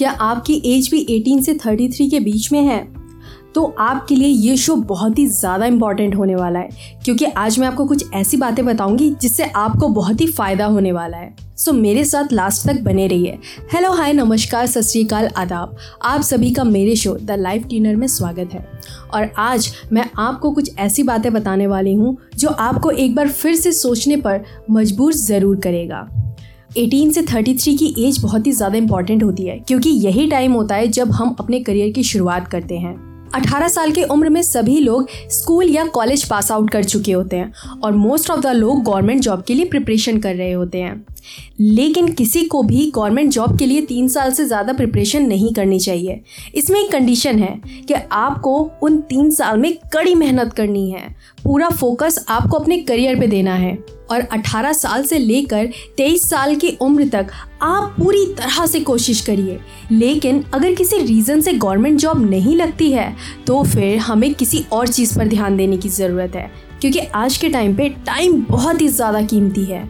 क्या आपकी एज भी 18 से 33 के बीच में है? तो आपके लिए ये शो बहुत ही ज़्यादा इंपॉर्टेंट होने वाला है क्योंकि आज मैं आपको कुछ ऐसी बातें बताऊँगी जिससे आपको बहुत ही फ़ायदा होने वाला है। सो so, मेरे साथ लास्ट तक बने रहिए। हेलो हाय नमस्कार सत श्रीकाल आदाब। आप सभी का मेरे शो द लाइफ ट्यूनर में स्वागत है। और आज मैं आपको कुछ ऐसी बातें बताने वाली हूँ जो आपको एक बार फिर से सोचने पर मजबूर ज़रूर करेगा। 18 से 33 की एज बहुत ही ज़्यादा इम्पोर्टेंट होती है, क्योंकि यही टाइम होता है जब हम अपने करियर की शुरुआत करते हैं। 18 साल की उम्र में सभी लोग स्कूल या कॉलेज पास आउट कर चुके होते हैं और मोस्ट ऑफ़ द लोग गवर्नमेंट जॉब के लिए प्रिपरेशन कर रहे होते हैं। लेकिन किसी को भी गवर्नमेंट जॉब के लिए तीन साल से ज़्यादा प्रिपरेशन नहीं करनी चाहिए। इसमें एक कंडीशन है कि आपको उन तीन साल में कड़ी मेहनत करनी है। पूरा फोकस आपको अपने करियर पे देना है। और 18 साल से लेकर 23 साल की उम्र तक आप पूरी तरह से कोशिश करिए। लेकिन अगर किसी रीज़न से गवर्नमेंट जॉब नहीं लगती है तो फिर हमें किसी और चीज़ पर ध्यान देने की ज़रूरत है। क्योंकि आज के टाइम पे टाइम बहुत ही ज़्यादा कीमती है।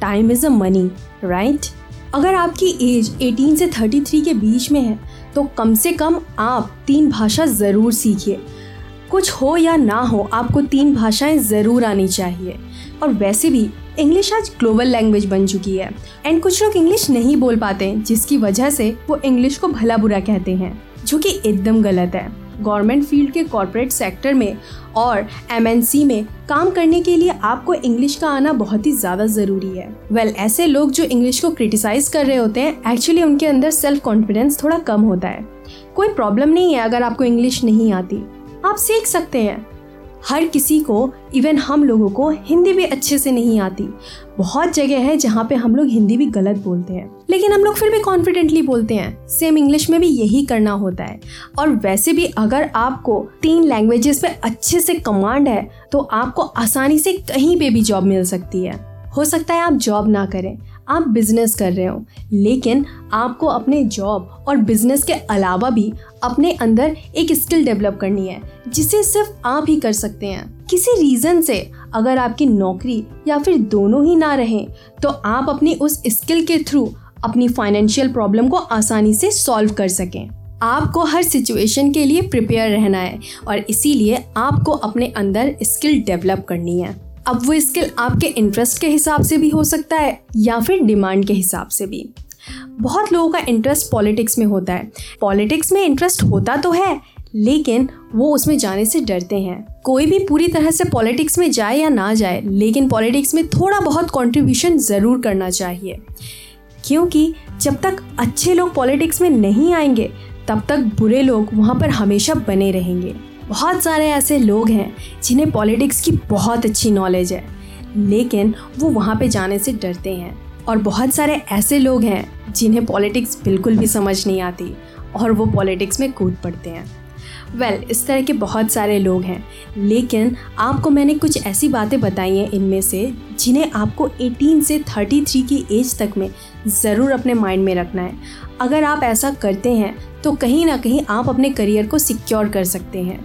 Time is a money right अगर आपकी एज 18 से 33 के बीच में है तो कम से कम आप तीन भाषा ज़रूर सीखिए। कुछ हो या ना हो, आपको तीन भाषाएँ ज़रूर आनी चाहिए। और वैसे भी इंग्लिश आज ग्लोबल लैंग्वेज बन चुकी है। एंड कुछ लोग इंग्लिश नहीं बोल पाते, जिसकी वजह से वो इंग्लिश को भला बुरा कहते हैं, जो कि एकदम गलत है। गवर्नमेंट फ़ील्ड के कॉरपोरेट सेक्टर में और एमएनसी में काम करने के लिए आपको इंग्लिश का आना बहुत ही ज़्यादा ज़रूरी है। वेल well, ऐसे लोग जो इंग्लिश को क्रिटिसाइज कर रहे होते हैं एक्चुअली उनके अंदर सेल्फ कॉन्फिडेंस थोड़ा कम होता है। कोई प्रॉब्लम नहीं है अगर आपको इंग्लिश नहीं आती। आप सीख सकते हैं। हर किसी को इवन हम लोगों को, हिंदी भी अच्छे से नहीं आती। बहुत जगह है जहाँ पे हम लोग हिंदी भी गलत बोलते हैं। लेकिन हम लोग फिर भी कॉन्फिडेंटली बोलते हैं। सेम इंग्लिश में भी यही करना होता है। और वैसे भी अगर आपको तीन लैंग्वेजेस पे अच्छे से कमांड है तो आपको आसानी से कहीं पे भी जॉब मिल सकती है। हो सकता है आप जॉब ना करें। आप बिज़नेस कर रहे हो, लेकिन आपको अपने जॉब और बिज़नेस के अलावा भी अपने अंदर एक स्किल डेवलप करनी है, जिसे सिर्फ़ आप ही कर सकते हैं। किसी रीज़न से अगर आपकी नौकरी या फिर दोनों ही ना रहें तो आप अपनी उस स्किल के थ्रू अपनी फाइनेंशियल प्रॉब्लम को आसानी से सॉल्व कर सकें। आपको हर सिचुएशन के लिए प्रिपेयर रहना है, और इसीलिए आपको अपने अंदर स्किल डेवलप करनी है। अब वो स्किल आपके इंटरेस्ट के हिसाब से भी हो सकता है या फिर डिमांड के हिसाब से भी। बहुत लोगों का इंटरेस्ट पॉलिटिक्स में होता है। पॉलिटिक्स में इंटरेस्ट होता तो है, लेकिन वो उसमें जाने से डरते हैं। कोई भी पूरी तरह से पॉलिटिक्स में जाए या ना जाए, लेकिन पॉलिटिक्स में थोड़ा बहुत कंट्रीब्यूशन ज़रूर करना चाहिए। क्योंकि जब तक अच्छे लोग पॉलिटिक्स में नहीं आएँगे, तब तक बुरे लोग वहाँ पर हमेशा बने रहेंगे। बहुत सारे ऐसे लोग हैं जिन्हें पॉलिटिक्स की बहुत अच्छी नॉलेज है, लेकिन वो वहाँ पे जाने से डरते हैं। और बहुत सारे ऐसे लोग हैं जिन्हें पॉलिटिक्स बिल्कुल भी समझ नहीं आती और वो पॉलिटिक्स में कूद पड़ते हैं। वेल well, इस तरह के बहुत सारे लोग हैं लेकिन आपको मैंने कुछ ऐसी बातें बताई हैं इनमें से जिन्हें आपको 18 से 33 की एज तक में ज़रूर अपने माइंड में रखना है। अगर आप ऐसा करते हैं तो कहीं ना कहीं आप अपने करियर को सिक्योर कर सकते हैं।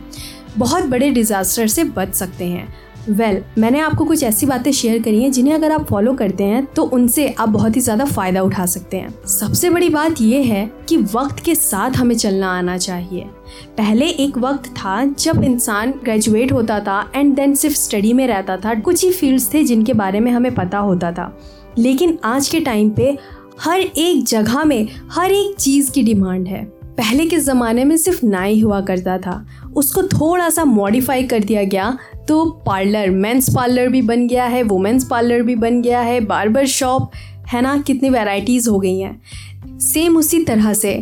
बहुत बड़े डिज़ास्टर से बच सकते हैं। वेल well, मैंने आपको कुछ ऐसी बातें शेयर करी हैं जिन्हें अगर आप फॉलो करते हैं तो उनसे आप बहुत ही ज़्यादा फ़ायदा उठा सकते हैं। सबसे बड़ी बात यह है कि वक्त के साथ हमें चलना आना चाहिए। पहले एक वक्त था जब इंसान ग्रेजुएट होता था एंड देन सिर्फ़ स्टडी में रहता था। कुछ ही फील्ड्स थे जिनके बारे में हमें पता होता था। लेकिन आज के टाइम पे हर एक जगह में हर एक चीज़ की डिमांड है। पहले के ज़माने में सिर्फ़ नाई हुआ करता था। उसको थोड़ा सा मॉडिफाई कर दिया गया तो पार्लर मेंस पार्लर भी बन गया है वुमेंस पार्लर भी बन गया है बार्बर शॉप है ना? कितनी वैरायटीज़ हो गई हैं। सेम उसी तरह से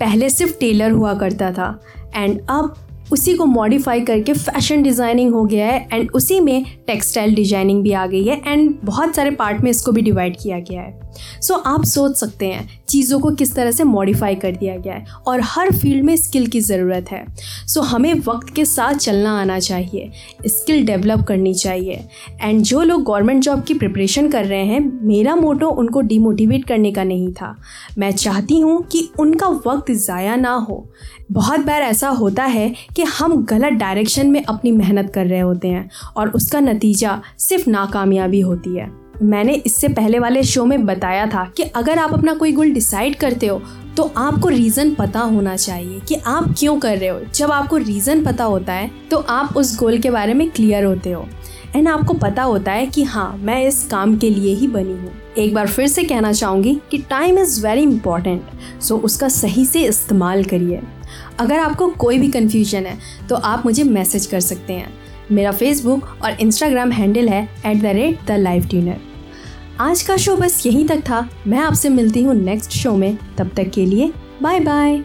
पहले सिर्फ़ टेलर हुआ करता था। एंड अब उसी को मॉडिफाई करके फ़ैशन डिज़ाइनिंग हो गया है एंड उसी में टेक्सटाइल डिज़ाइनिंग भी आ गई है एंड बहुत सारे पार्ट में इसको भी डिवाइड किया गया है। सो so, आप सोच सकते हैं चीज़ों को किस तरह से मॉडिफाई कर दिया गया है और हर फ़ील्ड में स्किल की ज़रूरत है। सो so, हमें वक्त के साथ चलना आना चाहिए स्किल डेवलप करनी चाहिए। एंड जो लोग गवर्नमेंट जॉब की प्रिपरेशन कर रहे हैं मेरा मोटो उनको डिमोटिवेट करने का नहीं था। मैं चाहती हूँ कि उनका वक्त ज़ाया ना हो। बहुत बार ऐसा होता है कि हम गलत डायरेक्शन में अपनी मेहनत कर रहे होते हैं और उसका नतीजा सिर्फ़ नाकामयाबी होती है। मैंने इससे पहले वाले शो में बताया था कि अगर आप अपना कोई गोल डिसाइड करते हो तो आपको रीज़न पता होना चाहिए कि आप क्यों कर रहे हो। जब आपको रीज़न पता होता है तो आप उस गोल के बारे में क्लियर होते हो। एंड आपको पता होता है कि हाँ मैं इस काम के लिए ही बनी हूँ। एक बार फिर से कहना चाहूँगी कि time is very important so उसका सही से इस्तेमाल करिए। अगर आपको कोई भी कन्फ्यूज़न है तो आप मुझे मैसेज कर सकते हैं। मेरा फेसबुक और इंस्टाग्राम हैंडल है at the rate the life tuner आज का शो बस यहीं तक था। मैं आपसे मिलती हूँ नेक्स्ट शो में। तब तक के लिए बाय बाय